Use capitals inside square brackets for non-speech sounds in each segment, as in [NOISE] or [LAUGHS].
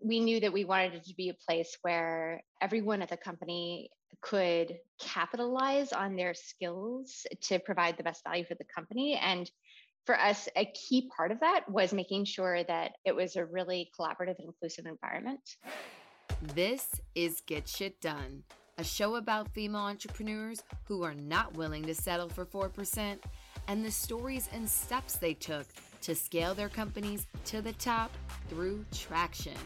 we knew that we wanted it to be a place where everyone at the company could capitalize on their skills to provide the best value for the company. And for us, a key part of that was making sure that it was a really collaborative and inclusive environment. This is Get Shit Done, a show about female entrepreneurs who are not willing to settle for 4% and the stories and steps they took to scale their companies to the top through traction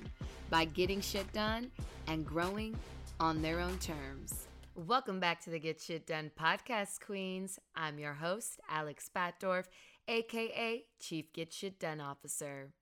by getting shit done and growing on their own terms. Welcome back to the Get Shit Done podcast, Queens. I'm your host, Alex Batdorf, aka Chief Get Shit Done Officer.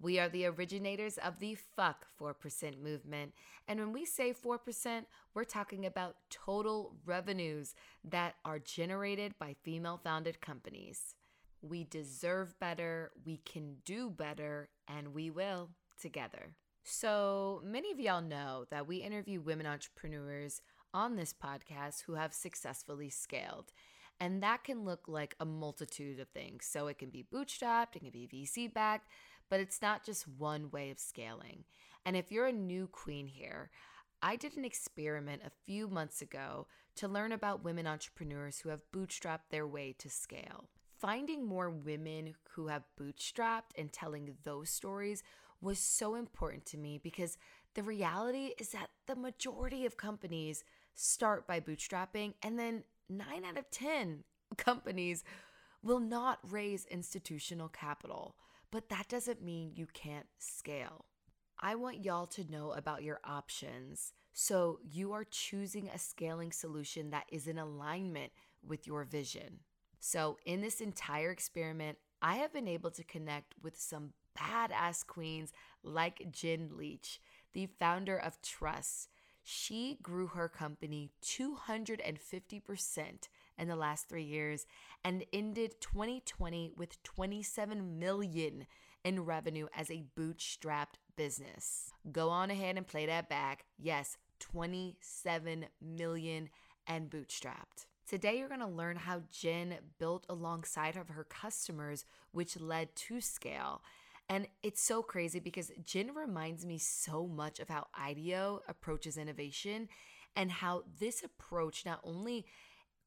We are the originators of the Fuck 4% movement. And when we say 4%, we're talking about total revenues that are generated by female founded companies. We deserve better, we can do better, and we will together. So, many of y'all know that we interview women entrepreneurs on this podcast who have successfully scaled. And that can look like a multitude of things. So, it can be bootstrapped, it can be VC backed, but it's not just one way of scaling. And if you're a new queen here, I did an experiment a few months ago to learn about women entrepreneurs who have bootstrapped their way to scale finding more women who have bootstrapped and telling those stories was so important to me because the reality is that the majority of companies start by bootstrapping and then 9 out of 10 [LAUGHS] companies will not raise institutional capital. But that doesn't mean you can't scale. I want y'all to know about your options so you are choosing a scaling solution that is in alignment with your vision. So, in this entire experiment, I have been able to connect with some badass queens like Jen Leech, the founder of Truss. She grew her company 250% in the last three years and ended 2020 with 27 million in revenue as a bootstrapped business. Go on ahead and play that back. Yes, 27 million and bootstrapped. Today, you're going to learn how Jen built alongside of her customers, which led to scale. And it's so crazy because Jen reminds me so much of how IDEO approaches innovation and how this approach not only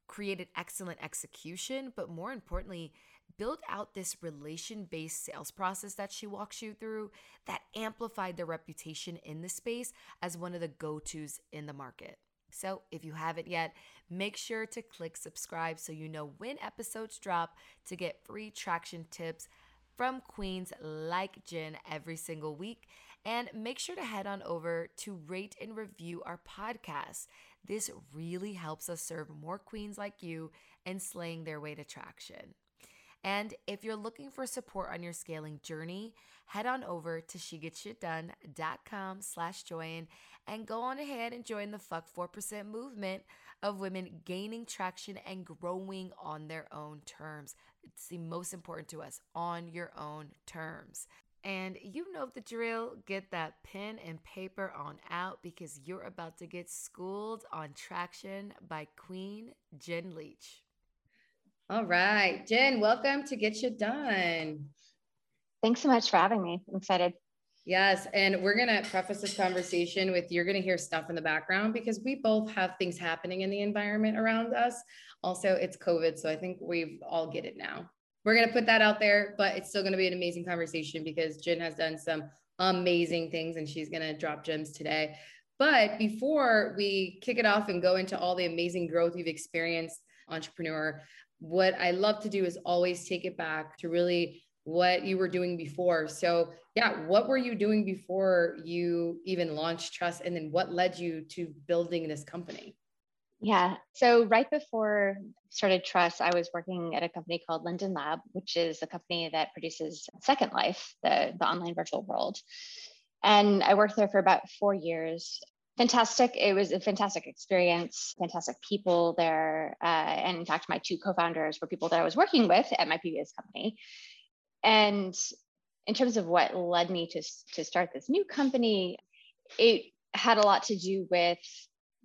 created excellent execution, but more importantly, built out this relation based sales process that she walks you through that amplified their reputation in the space as one of the go tos in the market. So, if you haven't yet, make sure to click subscribe so you know when episodes drop to get free traction tips from queens like Jen every single week. And make sure to head on over to rate and review our podcast. This really helps us serve more queens like you and slaying their way to traction. And if you're looking for support on your scaling journey, head on over to shegetshitdone.com slash join and go on ahead and join the Fuck 4% movement of women gaining traction and growing on their own terms. It's the most important to us on your own terms. And you know the drill. Get that pen and paper on out because you're about to get schooled on traction by Queen Jen Leech. All right, Jen, welcome to Get Shit Done. Thanks so much for having me. I'm excited. Yes. And we're going to preface this conversation with you're going to hear stuff in the background because we both have things happening in the environment around us. Also, it's COVID. So I think we've all get it now. We're going to put that out there, but it's still going to be an amazing conversation because Jen has done some amazing things and she's going to drop gems today. But before we kick it off and go into all the amazing growth you've experienced, entrepreneur, what I love to do is always take it back to really what you were doing before. So, yeah, what were you doing before you even launched Truss? And then what led you to building this company? Yeah. So, right before I started Truss, I was working at a company called Linden Lab, which is a company that produces Second Life, the, the online virtual world. And I worked there for about four years. Fantastic. It was a fantastic experience, fantastic people there. Uh, and in fact, my two co founders were people that I was working with at my previous company. And in terms of what led me to, to start this new company, it had a lot to do with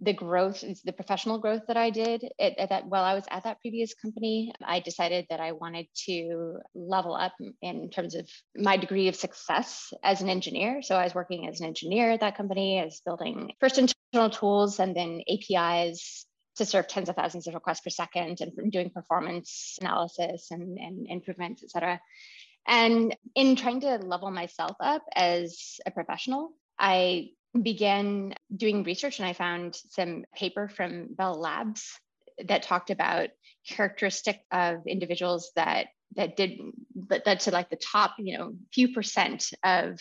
the growth, the professional growth that I did at, at, that while I was at that previous company, I decided that I wanted to level up in terms of my degree of success as an engineer. So I was working as an engineer at that company, as building first internal tools and then APIs to serve tens of thousands of requests per second and doing performance analysis and, and improvements, et cetera. And in trying to level myself up as a professional, I began doing research and I found some paper from Bell Labs that talked about characteristic of individuals that that did that, that to like the top, you know, few percent of,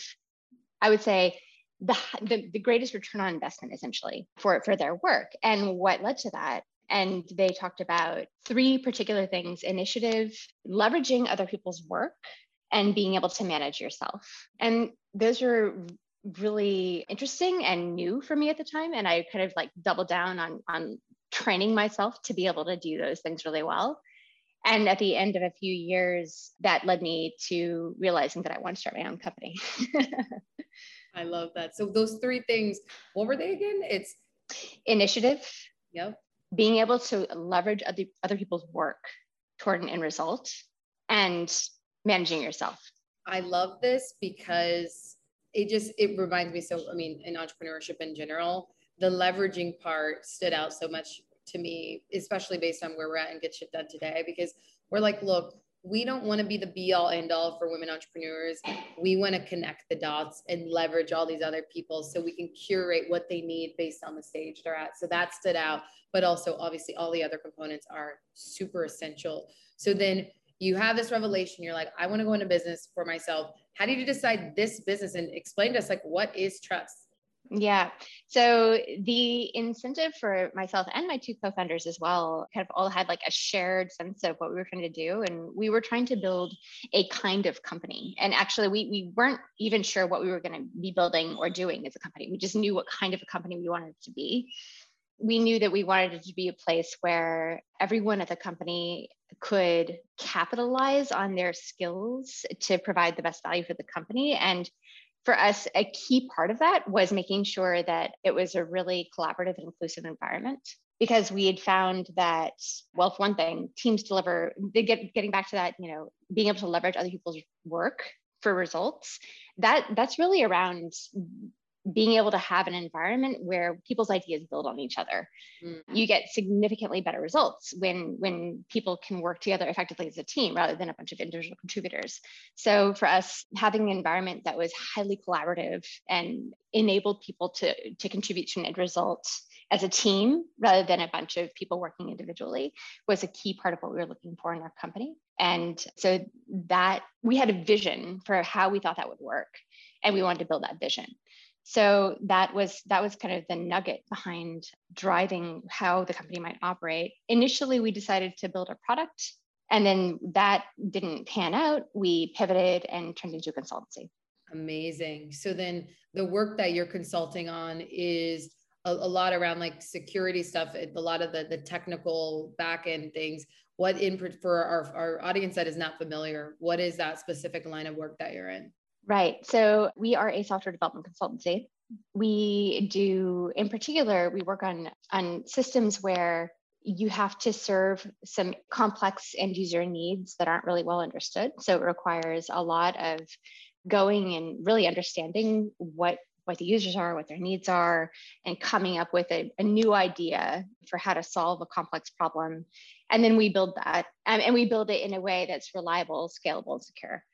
I would say, the, the, the greatest return on investment essentially for, for their work. And what led to that? And they talked about three particular things initiative leveraging other people's work and being able to manage yourself. And those are really interesting and new for me at the time and i kind of like doubled down on on training myself to be able to do those things really well. And at the end of a few years that led me to realizing that i want to start my own company [LAUGHS] i love that. So those three things what were they again? It's initiative. Yep. Being able to leverage other, other people's work toward an end result and managing yourself. I love this because it just it reminds me so i mean in entrepreneurship in general the leveraging part stood out so much to me especially based on where we're at and get shit done today because we're like look we don't want to be the be all end all for women entrepreneurs. We want to connect the dots and leverage all these other people so we can curate what they need based on the stage they're at. So that stood out but also obviously all the other components are super essential. So then you have this revelation you're like i want to go into business for myself. How did you decide this business? And explain to us like what is Truss yeah. So the incentive for myself and my two co-founders as well kind of all had like a shared sense of what we were trying to do. And we were trying to build a kind of company. And actually we, we weren't even sure what we were going to be building or doing as a company. We just knew what kind of a company we wanted to be. We knew that we wanted it to be a place where everyone at the company could capitalize on their skills to provide the best value for the company. And for us, a key part of that was making sure that it was a really collaborative and inclusive environment because we had found that well for one thing teams deliver they get getting back to that you know being able to leverage other people's work for results that that's really around being able to have an environment where people's ideas build on each other mm. you get significantly better results when when people can work together effectively as a team rather than a bunch of individual contributors. So for us having an environment that was highly collaborative and enabled people to to contribute to an end result as a team rather than a bunch of people working individually was a key part of what we were looking for in our company. And so that we had a vision for how we thought that would work and we wanted to build that vision so that was that was kind of the nugget behind driving how the company might operate. Initially we decided to build a product and then that didn't pan out. We pivoted and turned into a consultancy. Amazing. So then the work that you're consulting on is a, a lot around like security stuff a lot of the the technical back end things. What in for our, our audience that is not familiar what is that specific line of work that you're in Right. So we are a software development consultancy. We do, in particular, we work on on systems where you have to serve some complex end user needs that aren't really well understood. So it requires a lot of going and really understanding what what the users are, what their needs are, and coming up with a, a new idea for how to solve a complex problem. And then we build that, um, and we build it in a way that's reliable, scalable, and secure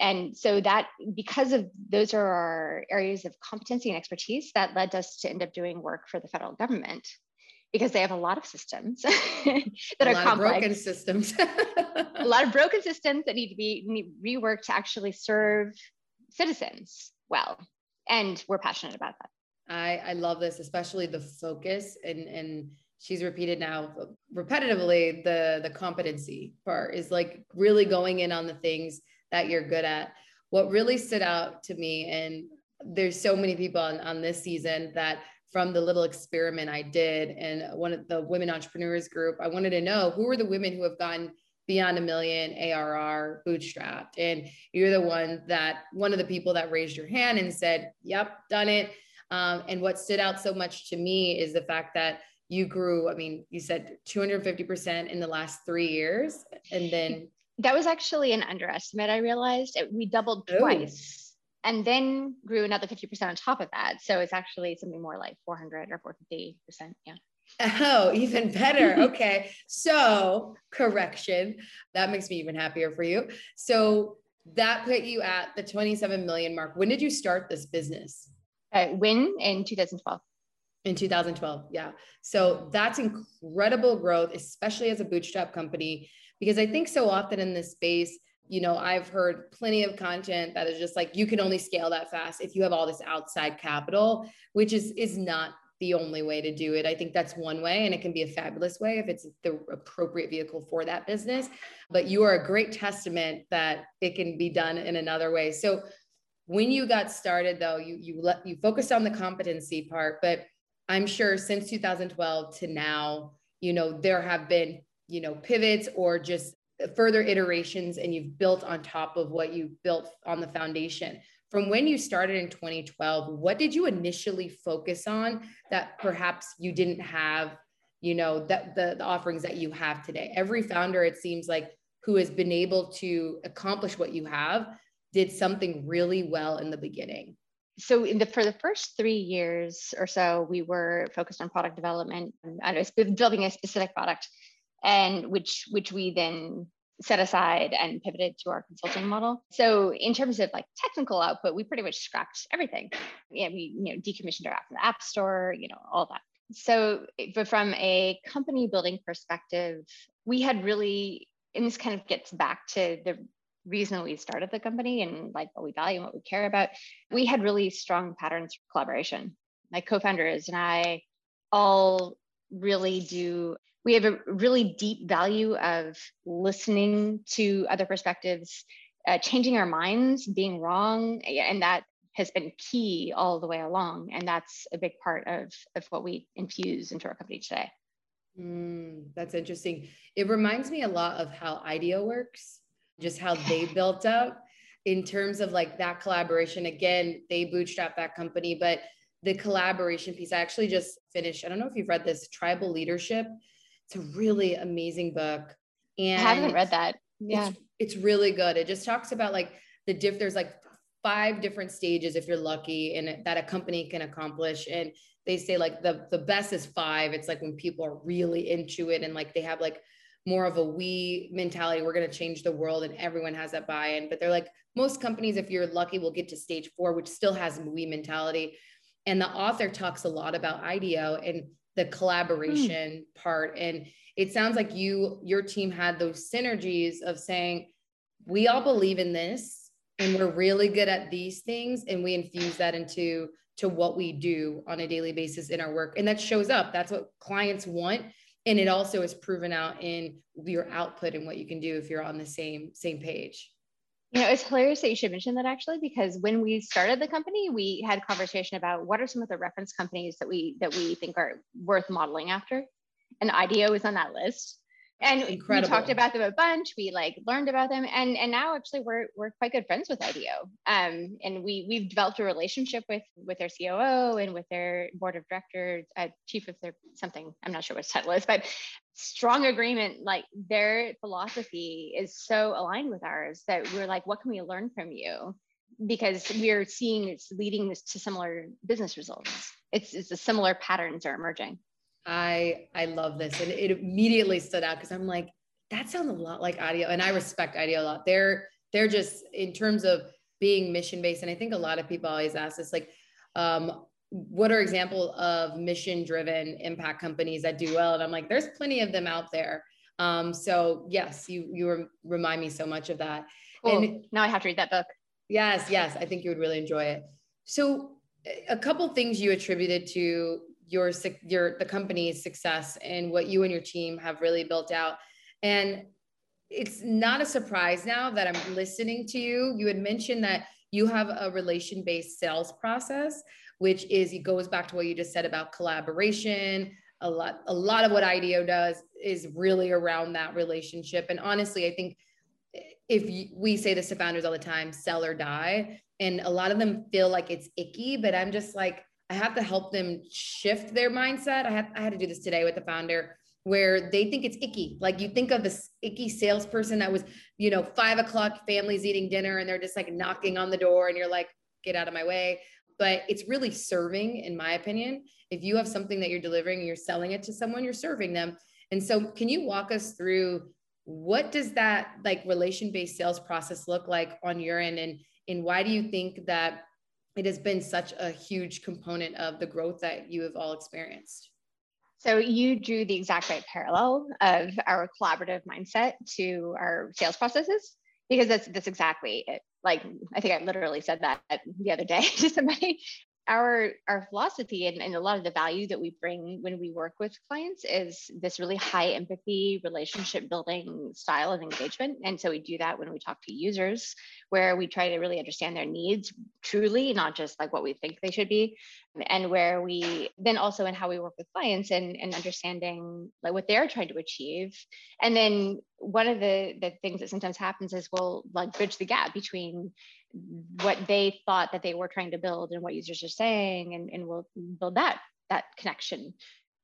and so that because of those are our areas of competency and expertise that led us to end up doing work for the federal government because they have a lot of systems [LAUGHS] that a are complex. broken systems. [LAUGHS] A lot of broken systems that need to be need reworked to actually serve citizens well. And we're passionate about that. I i love this especially the focus and and she's repeated now repetitively the the competency part is like really going in on the things that you're good at. What really stood out to me, and there's so many people on, on this season that from the little experiment I did and one of the women entrepreneurs group, I wanted to know who are the women who have gotten beyond a million ARR bootstrapped. And you're the one that one of the people that raised your hand and said, Yep, done it. Um, and what stood out so much to me is the fact that you grew, I mean, you said 250% in the last three years. And then that was actually an underestimate. I realized it, we doubled twice and then grew another 50% on top of that. So it's actually something more like 400 or 450%. Yeah. Oh, even better. [LAUGHS] Okay. so, correction. That makes me even happier for you. So, that put you at the 27 million mark. When did you start this business? Uh, when in 2012. In 2012. Yeah. So, that's incredible growth, especially as a bootstrap company, because I think so often in this space, you know, I've heard plenty of content that is just like you can only scale that fast if you have all this outside capital, which is is not the only way to do it. I think that's one way, and it can be a fabulous way if it's the appropriate vehicle for that business. But you are a great testament that it can be done in another way. So when you got started, though, you you let you focused on the competency part, but I'm sure since 2012 to now, you know, there have been you know pivots or just further iterations, and you've built on top of what you built on the foundation. From when you started in 2012 what did you initially focus on that perhaps you didn't have you know that the, the offerings that you have today? Every founder it seems like who has been able to accomplish what you have did something really well in the beginning. So in the for the first three years or so we were focused on product development. And i was building a specific product and which which we then set aside and pivoted to our consulting model. So in terms of like technical output, we pretty much scrapped everything. Yeah, we you know decommissioned our app from the app store, you know, all that. So but from a company building perspective, we had really, and this kind of gets back to the reason we started the company and like what we value and what we care about. We had really strong patterns for collaboration. My co-founders and I all really do we have a really deep value of listening to other perspectives uh, changing our minds being wrong and that has been key all the way along and that's a big part of of what we infuse into our company today. Mm, that's interesting. It reminds me a lot of how IDEO works just how they built up in terms of like that collaboration. Again they bootstrap that company but the collaboration piece i actually just finished i don't know if you've read this tribal leadership it's a really amazing book. And I haven't read that. Yeah. It's, it's really good. It just talks about like the diff, there's like five different stages if you're lucky and that a company can accomplish. And they say like the, the best is five. It's like when people are really into it and like they have like more of a we mentality. We're going to change the world and everyone has that buy-in. But they're like most companies, if you're lucky, will get to stage four, which still has we mentality. And the author talks a lot about IDEO and the collaboration mm. part. And it sounds like you your team had those synergies of saying we all believe in this and we're really good at these things and we infuse that into to what we do on a daily basis in our work. And that shows up. That's what clients want. And it also is proven out in your output and what you can do if you're on the same same page you know, it's hilarious that you should mention that actually, because when we started the company, we had conversation about what are some of the reference companies that we that we think are worth modeling after, and IDEO is on that list and Incredible. we talked about them a bunch. We like learned about them. And and now actually we're we're quite good friends with IDEO um and we we've developed a relationship with with their COO and with their board of directors uh, chief of their something. I'm not sure what title is but strong agreement. Like their philosophy is so aligned with ours that we're like what can we learn from you? Because we're seeing it's leading to similar business results. It's it's a similar patterns are emerging I I love this, and it immediately stood out because I'm like, that sounds a lot like IDEO, and I respect IDEO a lot. They're they're just in terms of being mission based, and I think a lot of people always ask this, like, um, what are example of mission driven impact companies that do well? And I'm like, there's plenty of them out there. Um, so yes, you you remind me so much of that. Cool. And now I have to read that book. Yes, yes, I think you would really enjoy it. So a couple things you attributed to your your the company's success and what you and your team have really built out. And it's not a surprise now that i'm listening to you. You had mentioned that you have a relation based sales process which is it goes back to what you just said about collaboration. A lot a lot of what IDEO does is really around that relationship. And honestly i think if we say this to founders all the time sell or die. And a lot of them feel like it's icky but i'm just like I have to help them shift their mindset. I had I had to do this today with the founder where they think it's icky. Like you think of this icky salesperson that was, you know, five o'clock, families eating dinner, and they're just like knocking on the door, and you're like, get out of my way. But it's really serving, in my opinion. If you have something that you're delivering you're selling it to someone, you're serving them. And so, can you walk us through what does that like relation based sales process look like on your end, and and why do you think that it has been such a huge component of the growth that you have all experienced? So you drew the exact right parallel of our collaborative mindset to our sales processes because that's that's exactly it. Like I think I literally said that the other day [LAUGHS] to somebody our our philosophy and, and a lot of the value that we bring when we work with clients is this really high empathy relationship building style of engagement. And so we do that when we talk to users where we try to really understand their needs truly not just like what we think they should be. And where we then also in how we work with clients and, and understanding like what they're trying to achieve. And then one of the the things that sometimes happens is we'll like bridge the gap between what they thought that they were trying to build and what users are saying and, and we'll build that that connection.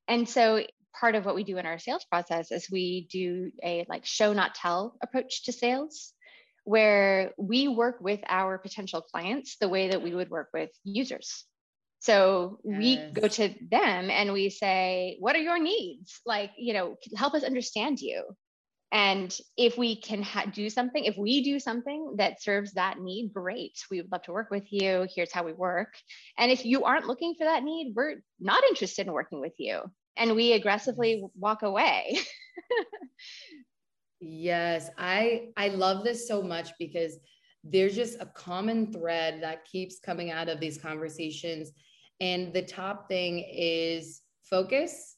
And so part of what we do in our sales process is we do a like show not tell approach to sales where we work with our potential clients the way that we would work with users. So yes. we go to them and we say what are your needs? Like you know help us understand you and if we can ha- do something, if we do something that serves that need, great. We would love to work with you. Here's how we work. And if you aren't looking for that need, we're not interested in working with you. And we aggressively walk away. [LAUGHS] yes, I I love this so much because there's just a common thread that keeps coming out of these conversations. And the top thing is focus,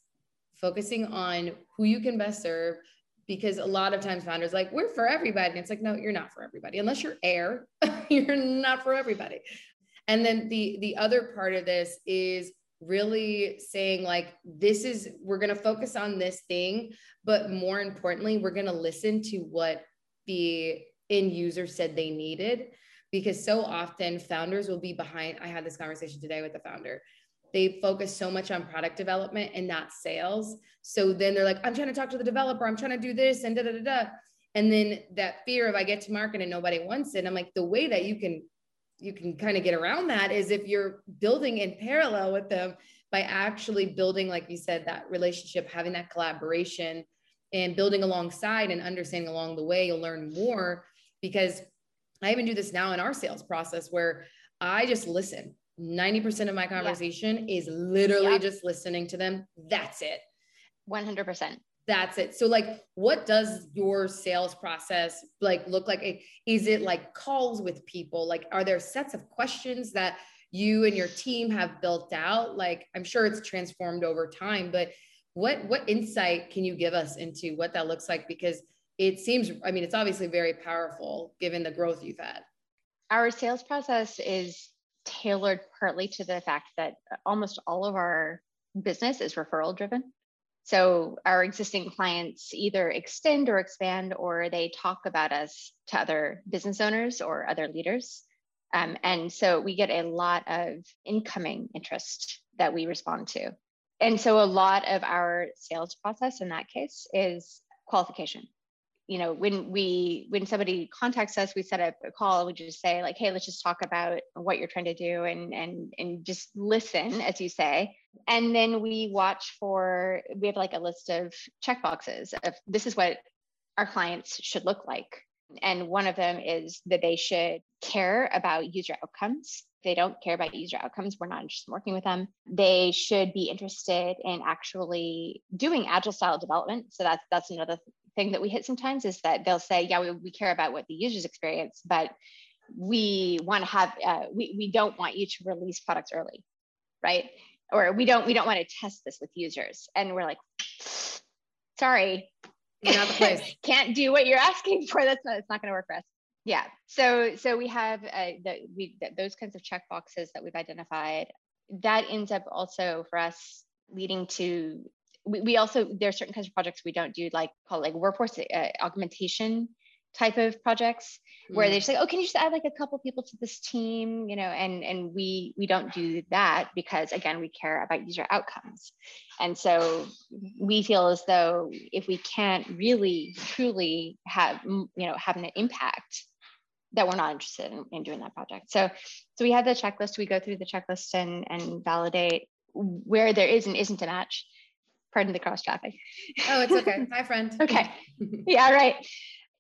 focusing on who you can best serve because a lot of times founders like we're for everybody. And it's like no you're not for everybody. Unless you're air [LAUGHS] you're not for everybody. And then the the other part of this is really saying like this is we're going to focus on this thing but more importantly we're going to listen to what the end user said they needed. Because so often founders will be behind i had this conversation today with the founder they focus so much on product development and not sales. So then they're like, I'm trying to talk to the developer, I'm trying to do this and da da da da. And then that fear of I get to market and nobody wants it. I'm like, the way that you can you can kind of get around that is if you're building in parallel with them by actually building, like you said, that relationship, having that collaboration and building alongside and understanding along the way, you'll learn more because I even do this now in our sales process where I just listen. 90% of my conversation yeah. is literally yep. just listening to them. That's it. 100%. That's it. So like what does your sales process like look like? Is it like calls with people? Like are there sets of questions that you and your team have built out? Like I'm sure it's transformed over time, but what what insight can you give us into what that looks like because it seems I mean it's obviously very powerful given the growth you've had. Our sales process is tailored partly to the fact that almost all of our business is referral driven. So our existing clients either extend or expand, or they talk about us to other business owners or other leaders. Um, and so we get a lot of incoming interest that we respond to. And so a lot of our sales process in that case is qualification you know when we when somebody contacts us we set up a call we just say like hey let's just talk about what you're trying to do and and and just listen as you say. And then we watch for we have like a list of check boxes of this is what our clients should look like. And one of them is that they should care about user outcomes. They don't care about user outcomes. We're not interested in working with them. They should be interested in actually doing agile style development. So that's that's another thing that we hit sometimes is that they'll say, yeah, we, we care about what the users experience, but we want to have, uh, we, we don't want you to release products early, right? Or we don't, we don't want to test this with users. And we're like, sorry, [LAUGHS] not the place. [LAUGHS] can't do what you're asking for. That's not, it's not going to work for us. Yeah. So, so we have uh, the, we, the, those kinds of check boxes that we've identified. That ends up also for us leading to we, we also there are certain kinds of projects we don't do like called like workforce uh, augmentation type of projects where Mm. they just like, oh, can you just add like a couple people to this team, you know, and and we we don't do that because again, we care about user outcomes. And so we feel as though if we can't really truly have you know have an impact that we're not interested in, in doing that project. So so we have the checklist, we go through the checklist and and validate where there is and isn't a match. Pardon the cross traffic. Oh, it's okay. [LAUGHS] Hi, friend. Okay. [LAUGHS] yeah, right.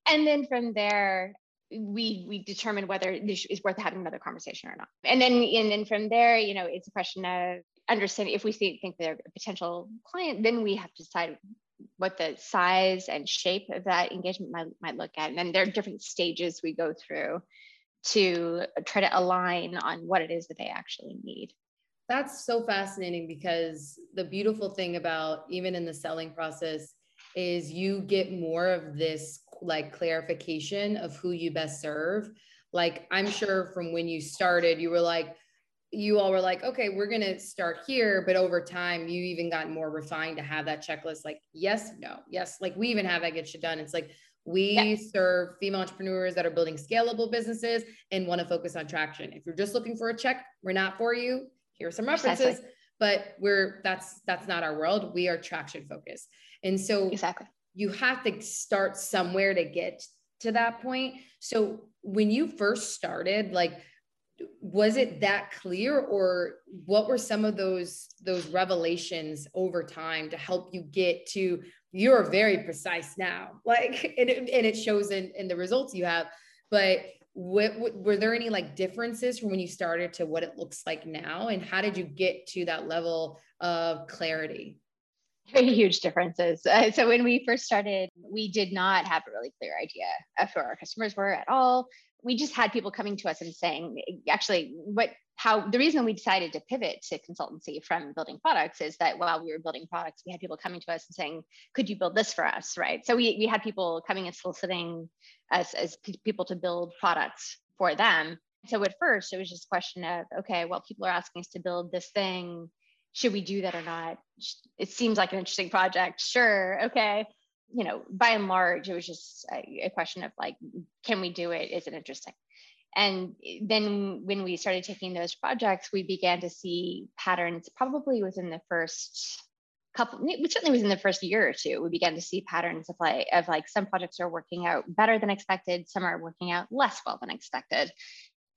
And then from there, we we determine whether this is worth having another conversation or not. And then and then from there, you know, it's a question of understanding if we think, think they're a potential client, then we have to decide what the size and shape of that engagement might, might look at. And then there are different stages we go through to try to align on what it is that they actually need. That's so fascinating because the beautiful thing about even in the selling process is you get more of this like clarification of who you best serve. Like I'm sure from when you started, you were like, you all were like, okay, we're going to start here. But over time, you even got more refined to have that checklist like, yes, no, yes. Like we even have that get shit done. It's like, we serve female entrepreneurs that are building scalable businesses and want to focus on traction. If you're just looking for a check, we're not for you. Here are some references, but we're that's that's not our world. We are traction focused. And so Exactly. you have to start somewhere to get to that point. So when you first started, like was it that clear or what were some of those those revelations over time to help you get to you're very precise now [LAUGHS] like and it, and it shows in in the results you have but what, what were there any like differences from when you started to what it looks like now and how did you get to that level of clarity very [LAUGHS] huge differences. Uh, so when we first started, we did not have a really clear idea of who our customers were at all. We just had people coming to us and saying, actually, what, how, the reason we decided to pivot to consultancy from building products is that while we were building products, we had people coming to us and saying, could you build this for us, right? So we, we had people coming and soliciting us as pe- people to build products for them. So at first, it was just a question of, okay, well, people are asking us to build this thing should we do that or not? It seems like an interesting project. Sure. Okay. You know, by and large, it was just a, a question of like, can we do it? Is it interesting? And then when we started taking those projects, we began to see patterns probably within the first couple, certainly was in the first year or two, we began to see patterns of like, of like some projects are working out better than expected, some are working out less well than expected.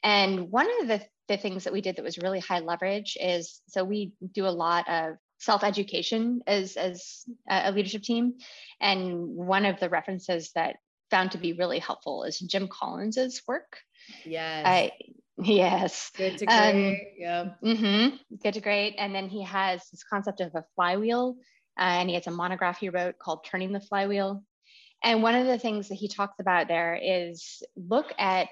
And one of the, the things that we did that was really high leverage is so we do a lot of self-education as as a leadership team. And one of the references that found to be really helpful is Jim Collins's work. yes I yes. good to um, great yeah hmm Good to great. And then he has this concept of a flywheel, uh, and he has a monograph he wrote called Turning the Flywheel. And one of the things that he talks about there is look at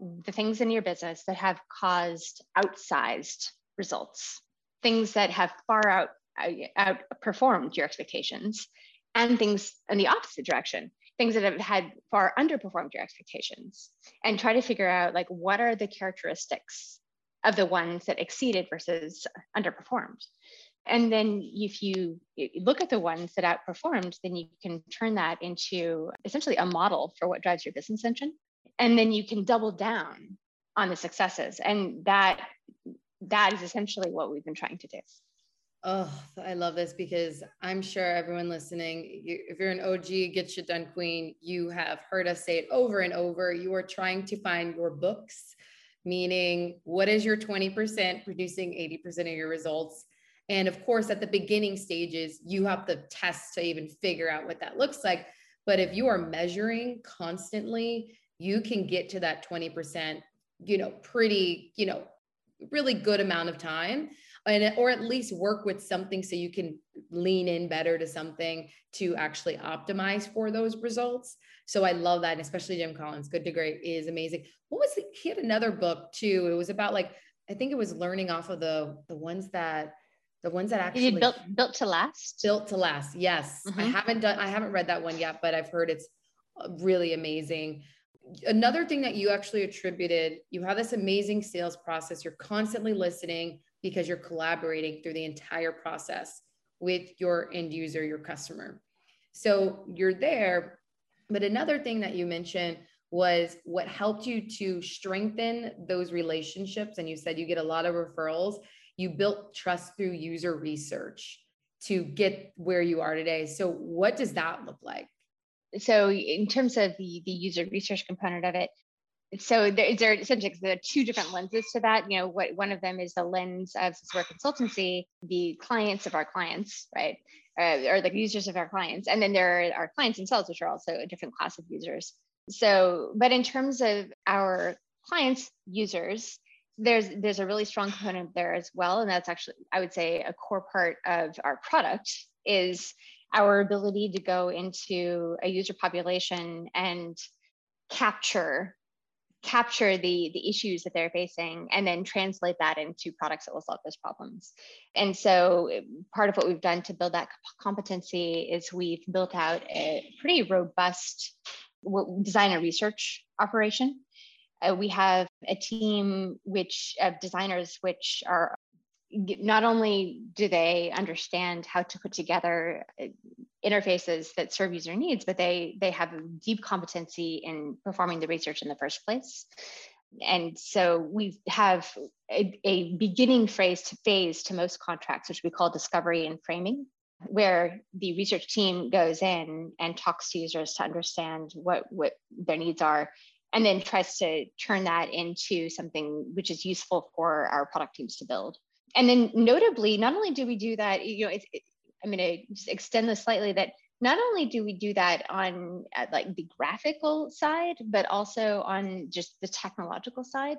the things in your business that have caused outsized results, things that have far out outperformed your expectations, and things in the opposite direction, things that have had far underperformed your expectations, and try to figure out like what are the characteristics of the ones that exceeded versus underperformed. And then if you look at the ones that outperformed, then you can turn that into essentially a model for what drives your business engine. And then you can double down on the successes. And that that is essentially what we've been trying to do. Oh, I love this because I'm sure everyone listening, you, if you're an OG Get Shit Done Queen, you have heard us say it over and over. You are trying to find your books, meaning what is your 20% producing 80% of your results? And of course, at the beginning stages, you have to test to even figure out what that looks like. But if you are measuring constantly, you can get to that 20%, you know, pretty, you know, really good amount of time and or at least work with something so you can lean in better to something to actually optimize for those results so i love that and especially jim collins good to great is amazing what was it? he had another book too it was about like i think it was learning off of the the ones that the ones that actually built built to last. built to last yes i Mhm. haven't done i haven't read that one yet but i've heard it's really amazing another thing that you actually attributed you have this amazing sales process you're constantly listening because you're collaborating through the entire process with your end user your customer so you're there But another thing that you mentioned was what helped you to strengthen those relationships. And you said you get a lot of referrals. You built trust through user research to get where you are today. So, what does that look like? So, in terms of the, the user research component of it, so there, there essentially there are two different lenses to that. You know, what one of them is the lens of we're consultancy, the clients of our clients, right, uh, or the users of our clients, and then there are our clients themselves, which are also a different class of users. So, but in terms of our clients' users, there's there's a really strong component there as well, and that's actually I would say a core part of our product is our ability to go into a user population and capture capture the the issues that they're facing and then translate that into products that will solve those problems. And so eh, part of what we've done to build that competency is we've built out a pretty robust design and research operation. Uh, we have a team which of designers which are not only do they understand how to put together uh, interfaces that serve user needs, but they they have a deep competency in performing the research in the first place. And so we have a, a beginning phase to phase to most contracts, which we call discovery and framing, where the research team goes in and talks to users to understand what, what their needs are and then tries to turn that into something which is useful for our product teams to build and then notably, not only do we do that, you know, it's, it, I'm going to just extend this slightly that not only do we do that on uh, like the graphical side, but also on just the technological side.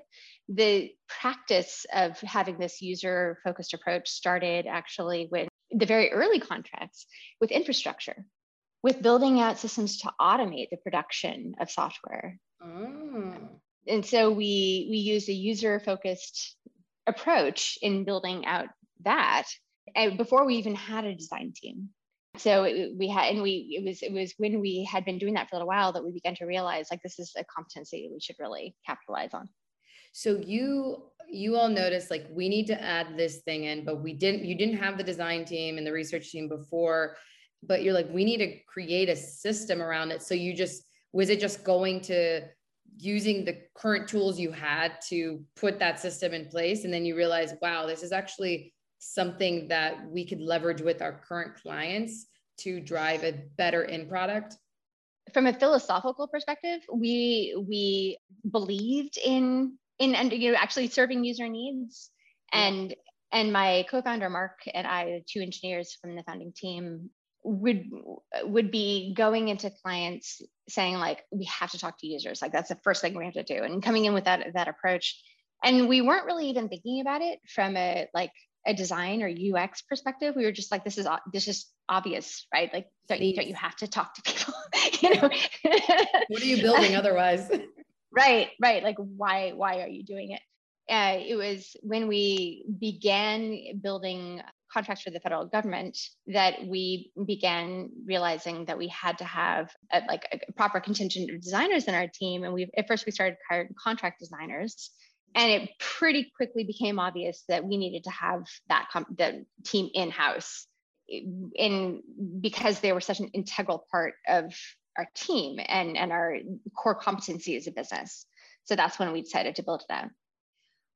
The practice of having this user focused approach started actually with the very early contracts with infrastructure, with building out systems to automate the production of software. Oh. And so we we use a user focused approach in building out that and before we even had a design team. So it, we had and we it was it was when we had been doing that for a little while that we began to realize like this is a competency we should really capitalize on. So you you all noticed like we need to add this thing in but we didn't you didn't have the design team and the research team before but you're like we need to create a system around it. So you just was it just going to using the current tools you had to put that system in place. And then you realize wow this is actually something that we could leverage with our current clients to drive a better end product. From a philosophical perspective we we believed in in and you know actually serving user needs. And and my co-founder mark and i two engineers from the founding team would would be going into clients saying like we have to talk to users. Like that's the first thing we have to do. And coming in with that that approach. And we weren't really even thinking about it from a like a design or ux perspective. We were just like this is this is obvious right? Like don't you, don't you have to talk to people? [LAUGHS] You know? [LAUGHS] What are you building otherwise? [LAUGHS] Right right. Like why why are you doing it? Uh, it was when we began building contracts for the federal government that we began realizing that we had to have a, like a proper contingent of designers in our team. And we at first we started hiring contract designers, and it pretty quickly became obvious that we needed to have that com- the team in house, in because they were such an integral part of our team and and our core competency as a business. So that's when we decided to build out.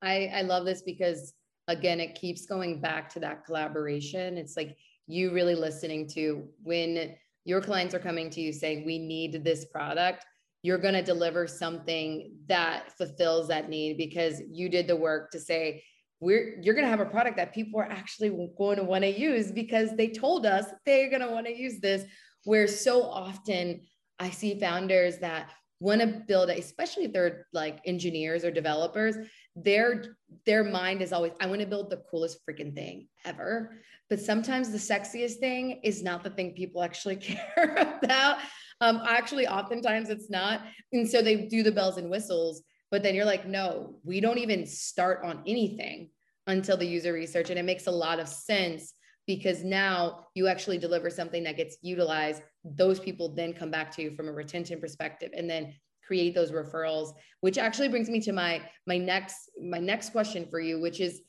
I, I love this because again, it keeps going back to that collaboration. It's like you really listening to when your clients are coming to you saying, we need this product, you're going to deliver something that fulfills that need because you did the work to say, we're you're going to have a product that people are actually going to want to use because they told us they're going to want to use this where so often i see founders that want to build especially if they're like engineers or developers their their mind is always i want to build the coolest freaking thing ever. But sometimes the sexiest thing is not the thing people actually [LAUGHS] care about. Um actually oftentimes it's not. And so they do the bells and whistles but then you're like no we don't even start on anything until the user research. And it makes a lot of sense because now you actually deliver something that gets utilized. Those people then come back to you from a retention perspective. And then create those referrals which actually brings me to my my next my next question for you which is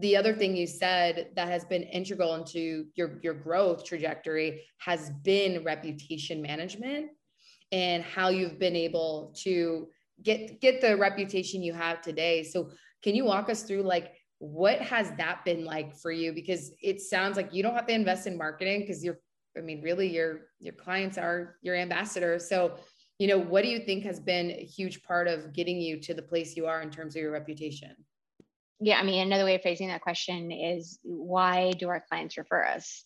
the other thing you said that has been integral into your your growth trajectory has been reputation management and how you've been able to get get the reputation you have today. So can you walk us through like what has that been like for you because it sounds like you don't have to invest in marketing because you're I mean really your your clients are your ambassadors. So you know, what do you think has been a huge part of getting you to the place you are in terms of your reputation? Yeah, I mean, another way of phrasing that question is why do our clients refer us?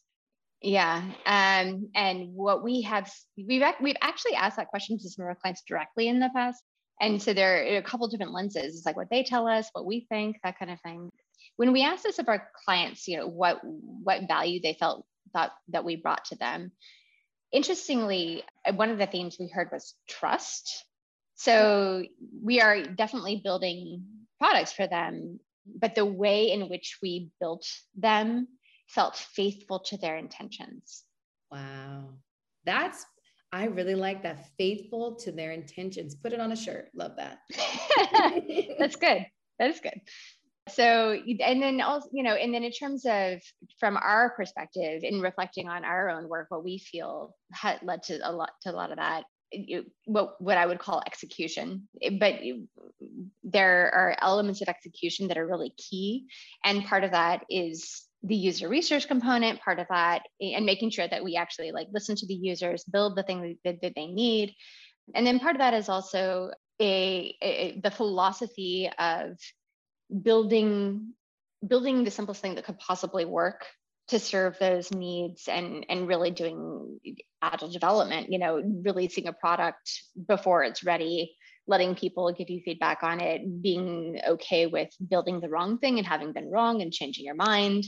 Yeah, um, and what we have, we've we've actually asked that question to some of our clients directly in the past, and so there are a couple different lenses. It's like what they tell us, what we think, that kind of thing. When we asked this of our clients, you know, what what value they felt thought that we brought to them, interestingly, uh, one of the themes we heard was trust. So we are definitely building products for them, but the way in which we built them felt faithful to their intentions. Wow. That's, I really like that faithful to their intentions. Put it on a shirt. Love that. [LAUGHS] That's good. That is good so and then also you know and then in terms of from our perspective in reflecting on our own work what we feel had led to a lot to a lot of that what what I would call execution. But there are elements of execution that are really key, and part of that is the user research component. Part of that, and making sure that we actually like listen to the users, build the thing that, that they need, and then part of that is also a, a the philosophy of building building the simplest thing that could possibly work to serve those needs and and really doing agile development you know releasing a product before it's ready letting people give you feedback on it being okay with building the wrong thing and having been wrong and changing your mind.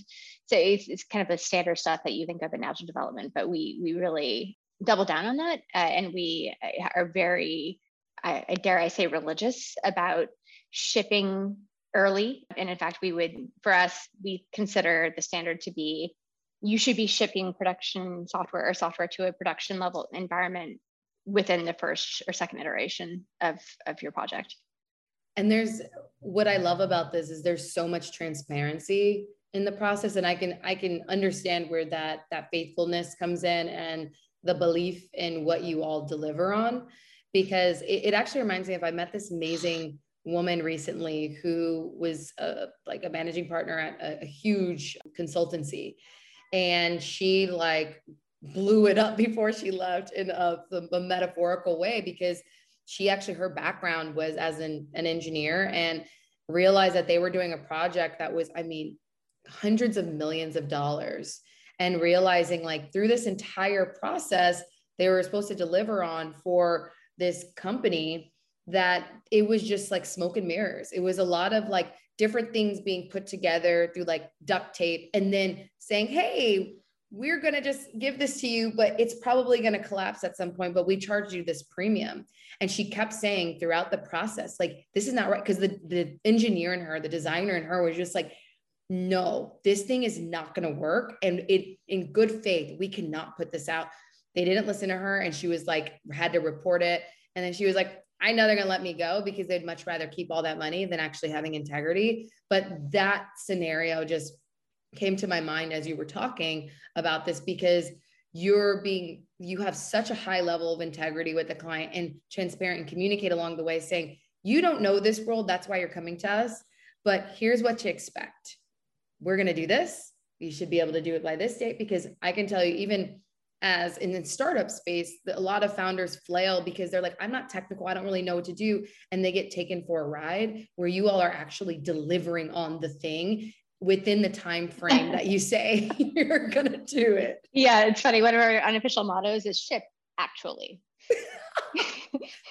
So it's, it's kind of the standard stuff that you think of in agile development but we we really double down on that uh, and we uh, are very I, I dare i say religious about shipping early. And in fact, we would, for us, we consider the standard to be you should be shipping production software or software to a production level environment within the first or second iteration of, of your project. And there's what I love about this is there's so much transparency in the process and I can I can understand where that that faithfulness comes in and the belief in what you all deliver on because it, it actually reminds me of I met this amazing woman recently who was a, like a managing partner at a, a huge consultancy. And she like blew it up [LAUGHS] before she left in a, a, metaphorical way because she actually her background was as an, an engineer and realized that they were doing a project that was i mean hundreds of millions of dollars. And realizing like through this entire process they were supposed to deliver on for this company that it was just like smoke and mirrors. It was a lot of like different things being put together through like duct tape and then saying, hey, we're going to just give this to you, but it's probably going to collapse at some point, but we charge you this premium. And she kept saying throughout the process, like, this is not right. Cause the, the engineer in her, the designer in her was just like, no, this thing is not going to work. And it, in good faith, we cannot put this out. They didn't listen to her. And she was like, had to report it. And then she was like, I know they're going to let me go because they'd much rather keep all that money than actually having integrity. But that scenario just came to my mind as you were talking about this because you're being, you have such a high level of integrity with the client and transparent and communicate along the way saying, you don't know this world. That's why you're coming to us. But here's what to expect. We're going to do this. You should be able to do it by this date because I can tell you, even as in the startup space, a lot of founders flail because they're like, I'm not technical, I don't really know what to do. And they get taken for a ride where you all are actually delivering on the thing within the time frame that you say [LAUGHS] you're gonna do it. Yeah, it's funny. One of our unofficial mottos is ship actually. [LAUGHS]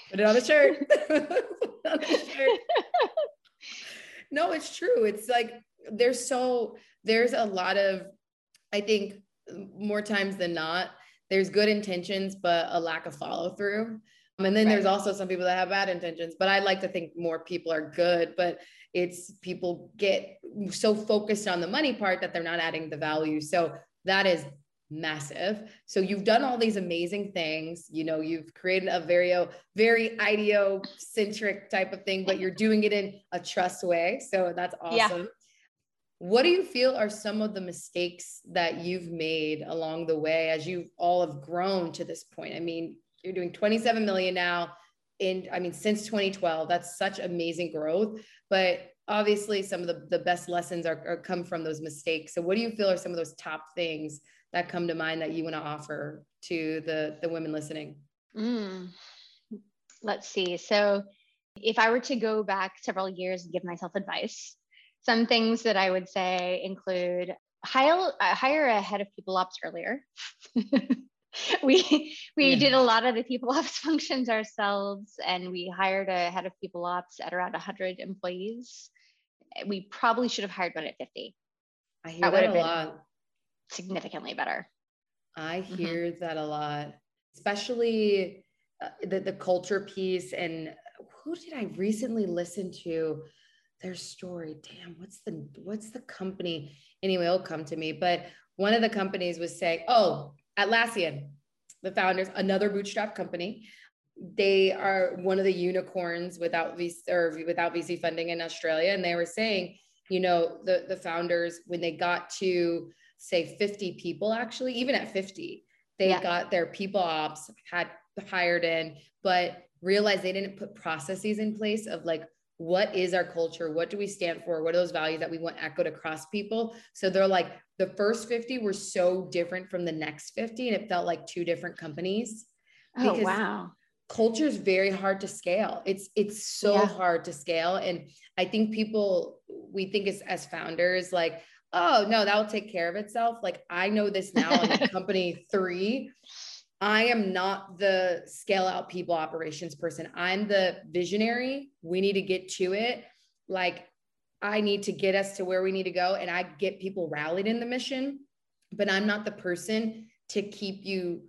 Put it on a shirt. [LAUGHS] on shirt. no, it's true. It's like there's so there's a lot of I think more times than not there's good intentions, but a lack of follow through. Um, and then right. there's also some people that have bad intentions, but I like to think more people are good, but it's people get so focused on the money part that they're not adding the value. So that is massive. So you've done all these amazing things. You know, you've created a very, very IDEO centric type of thing, but you're doing it in a Truss way. So that's awesome. Yeah. What do you feel are some of the mistakes that you've made along the way as you all have grown to this point? I mean, you're doing 27 million now in i mean since 2012 that's such amazing growth but obviously some of the, the best lessons are, are come from those mistakes so what do you feel are some of those top things that come to mind that you want to offer to the the women listening mm. let's see so if i were to go back several years and give myself advice some things that i would say include hire, uh, hire a head of people ops earlier [LAUGHS] we we yeah. did a lot of the people [LAUGHS] ops functions ourselves and we hired a head of people ops at around 100 employees we probably should have hired one at 50 i hear that, that a lot significantly better i mm-hmm. hear mm-hmm. that a lot especially uh, the, the culture piece and who did i recently listen to their story damn what's the what's the company anyway it'll come to me but one of the companies was saying oh Atlassian, the founders, another bootstrap company. They are one of the unicorns without VC or without VC funding in Australia. And they were saying, you know, the, the founders, when they got to say 50 people, actually, even at 50, they yeah. got their people ops had hired in, but realized they didn't put processes in place of like what is our culture? What do we stand for? What are those values that we want echoed across people? So they're like the first 50 were so different from the next 50 and it felt like two different companies. Oh wow. culture is very hard to scale. It's it's so yeah. hard to scale and i think people we think as, as founders like oh no that will take care of itself. Like i know this now in [LAUGHS] company three I am not the scale out people operations person. I'm the visionary. We need to get to it. Like, I need to get us to where we need to go. And I get people rallied in the mission, but I'm not the person to keep you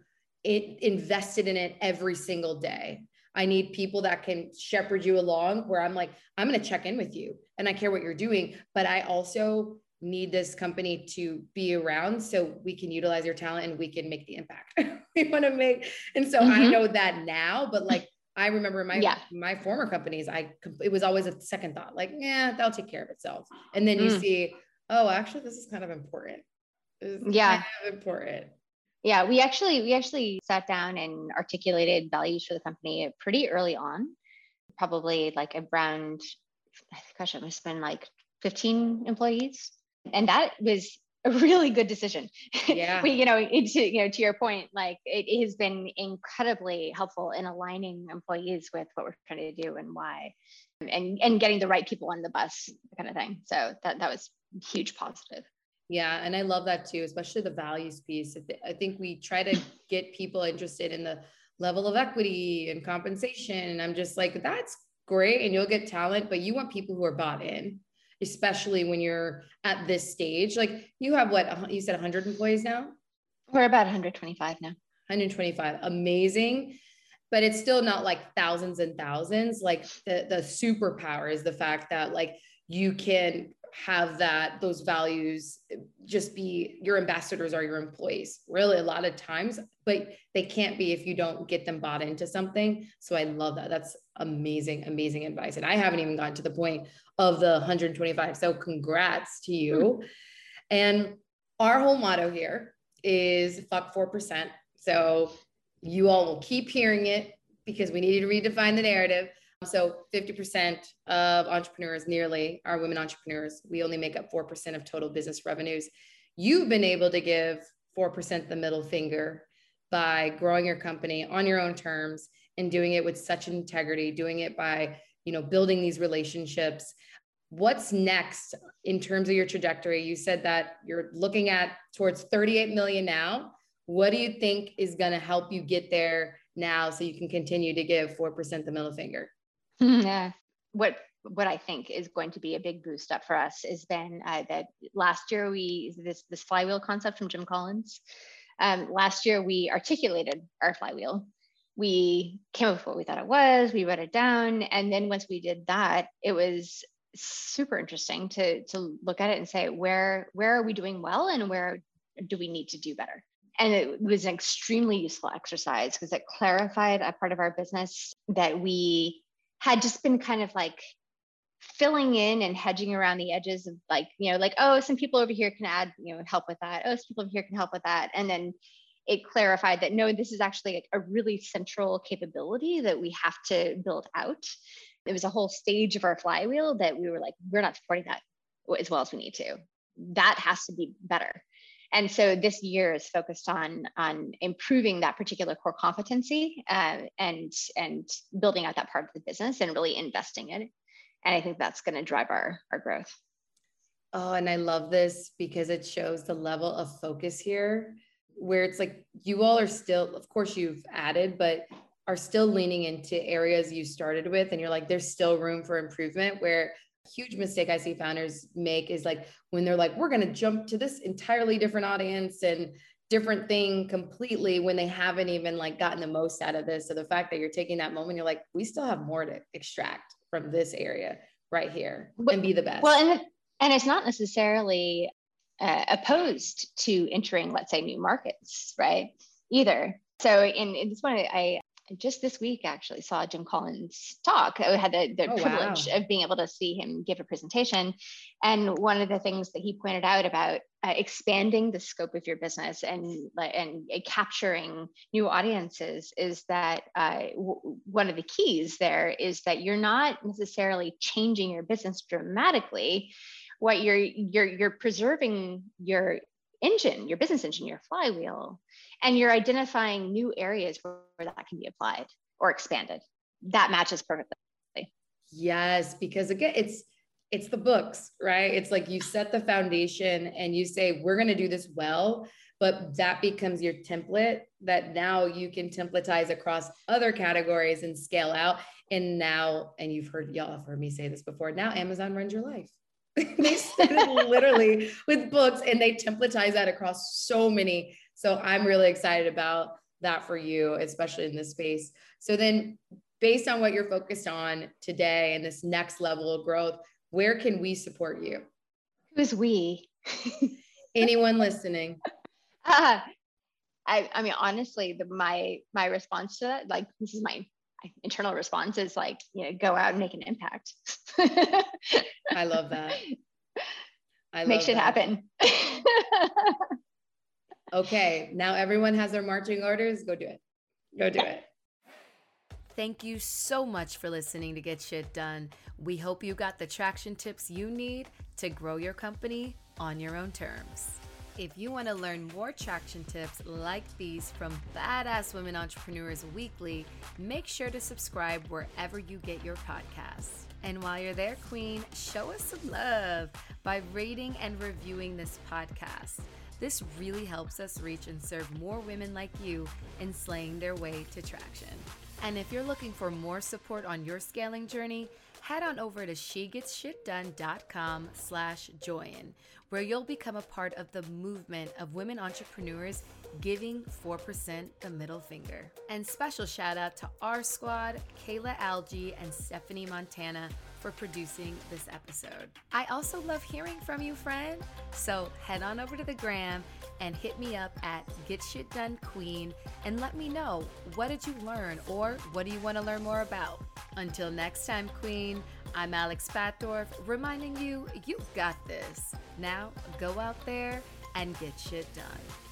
it, invested in it every single day. I need people that can shepherd you along where I'm like, I'm going to check in with you and I care what you're doing. But I also need this company to be around so we can utilize your talent and we can make the impact [LAUGHS] we want to make. And so mm-hmm. I know that now, but like I remember my yeah. my former companies, I it was always a second thought, like, yeah, that'll take care of itself. And then you mm. see, oh, actually, this is kind of important. yeah, kind of important. Yeah, we actually we actually sat down and articulated values for the company pretty early on, probably like around, gosh, it must have been like 15 employees and that was a really good decision. [LAUGHS] Yeah. we, you know, to, you know, to your point, like it has been incredibly helpful in aligning employees with what we're trying to do and why, and and getting the right people on the bus, kind of thing. So that that was huge positive. Yeah, and I love that too, especially the values piece. I think we try to get people interested in the level of equity and compensation, and I'm just like, that's great, and you'll get talent, but you want people who are bought in especially when you're at this stage. Like you have what you said 100 employees now? We're about 125 now. 125. Amazing. But it's still not like thousands and thousands. Like the the superpower is the fact that like you can have that those values eh, just be your ambassadors are your employees really a lot of times but they can't be if you don't get them bought into something. So i love that. That's amazing amazing advice. And i haven't even gotten to the point of the 125 so congrats to you. Hmm. And our whole motto here is fuck 4% so you all will keep hearing it because we need to redefine the narrative so 50% of entrepreneurs nearly are women entrepreneurs. We only make up 4% of total business revenues. You've been able to give 4% the middle finger by growing your company on your own terms and doing it with such integrity, doing it by, you know, building these relationships. What's next in terms of your trajectory? You said that you're looking at towards 38 million now. What do you think is going to help you get there now so you can continue to give 4% the middle finger? Yeah. What what I think is going to be a big boost up for us is then uh, that last year we this this flywheel concept from Jim Collins. Um, last year we articulated our flywheel. We came up with what we thought it was. We wrote it down, and then once we did that, it was super interesting to to look at it and say where where are we doing well and where do we need to do better and it was an extremely useful exercise because it clarified a part of our business that we had just been kind of like filling in and hedging around the edges of like you know like oh some people over here can add you know help with that oh some people over here can help with that and then it clarified that no, this is actually a really central capability that we have to build out. It was a whole stage of our flywheel that we were like, we're not supporting that as well as we need to. That has to be better. And so this year is focused on on improving that particular core competency uh, and and building out that part of the business and really investing in it. And I think that's going to drive our our growth. Oh, and I love this because it shows the level of focus here where it's like you all are still, of course, you've added, but are still leaning into areas you started with. And you're like, there's still room for improvement. Where huge mistake I see founders make is like when they're like, we're going to jump to this entirely different audience and different thing completely when they haven't even like gotten the most out of this. So the fact that you're taking that moment, you're like, we still have more to extract from this area right here and be the best. Well, and, and it's not necessarily uh, opposed to entering, let's say, new markets, right? Either. So in, in this one, I just this week actually saw Jim Collins talk. I had the, the oh, privilege wow. of being able to see him give a presentation. And one of the things that he pointed out about uh, expanding the scope of your business and, and capturing new audiences is that uh, w- one of the keys there is that you're not necessarily changing your business dramatically what you're you're you're preserving your engine your business engine your flywheel and you're identifying new areas where, that can be applied or expanded. That matches perfectly. Yes because again it's it's the books right? It's like you set the foundation and you say we're going to do this well but that becomes your template that now you can templatize across other categories and scale out. And now and you've heard y'all have heard me say this before now amazon runs your life. [LAUGHS] They started literally with books and they templatize that across so many. So I'm really excited about that for you, especially in this space. So then based on what you're focused on today and this next level of growth, where can we support you? Who's we? [LAUGHS] Anyone listening? Uh, I, I mean, honestly, the, my my response to that, like this is my internal response is like, you know, go out and make an impact. I love that. I love make shit that. happen. [LAUGHS] okay, now everyone has their marching orders. Go do it. Go do it. Thank you so much for listening to Get Shit Done. We hope you got the traction tips you need to grow your company on your own terms. If you want to learn more traction tips like these from badass women entrepreneurs weekly, make sure to subscribe wherever you get your podcasts. And while you're there, Queen, show us some love by rating and reviewing this podcast. This really helps us reach and serve more women like you in slaying their way to traction. And if you're looking for more support on your scaling journey, head on over to shegetsshitdone.com slash join where you'll become a part of the movement of women entrepreneurs giving 4% the middle finger. And special shout out to our squad, Kayla Algie and Stephanie Montana for producing this episode. I also love hearing from you, friend. So head on over to the gram and hit me up at Get Shit Done Queen and let me know what did you learn or what do you want to learn more about. Until next time, Queen, I'm Alex Batdorf, reminding you, you've got this. Now go out there and get shit done.